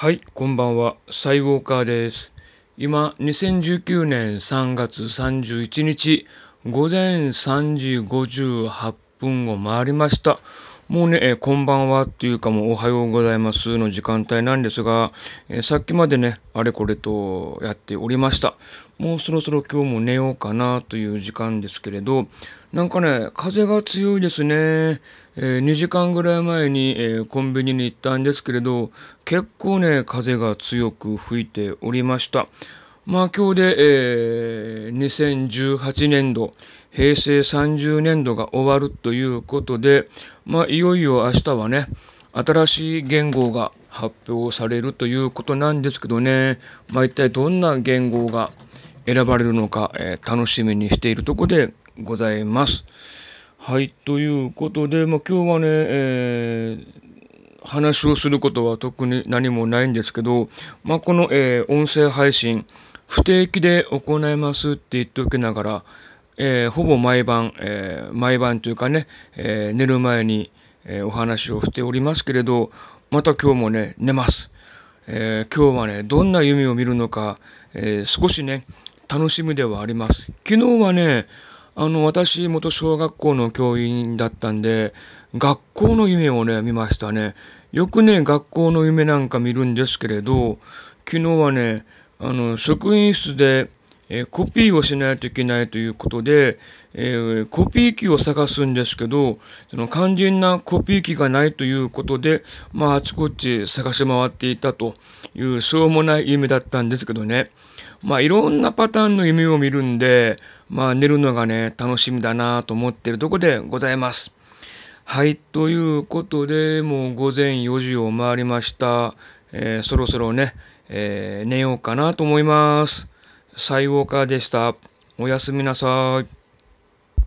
はい、こんばんは。サイウォーカーです。今、2019年3月31日、午前3時58分を回りました。もうね、えーこんばんはっていうかもうおはようございますの時間帯なんですが、えーさっきまでね、あれこれとやっておりました。もうそろそろ今日も寝ようかなという時間ですけれど、なんかね、風が強いですね。えー2時間ぐらい前に、えーコンビニに行ったんですけれど、結構ね、風が強く吹いておりました。まあ今日で、えー2018年度、平成30年度が終わるということで、まあいよいよ明日はね、新しい言語が発表されるということなんですけどね、まあ一体どんな言語が選ばれるのか、えー楽しみにしているところでございます。はい、ということで、まあ今日はね、えー話をすることは特に何もないんですけど、まあ、この、えー音声配信、不定期で行いますって言っておきながら、えーほぼ毎晩、えー毎晩というかね、えー寝る前に、えお話をしておりますけれど、また今日もね、寝ます。え今日はね、どんな夢を見るのか、え少しね、楽しみではあります。昨日はね、あの、私、元小学校の教員だったんで、学校の夢をね、見ましたね。よくね、学校の夢なんか見るんですけれど、昨日はね、あの、職員室で、えーコピーをしないといけないということで、えーコピー機を探すんですけど、その肝心なコピー機がないということで、まあ、あちこち探し回っていたという、しょうもない夢だったんですけどね。まあ、いろんなパターンの夢を見るんで、まあ、寝るのがね、楽しみだなと思っているとこでございます。はい、ということで、もう午前4時を回りました。えーそろそろね、えー寝ようかなと思います。サイウォーカーでした。おやすみなさい。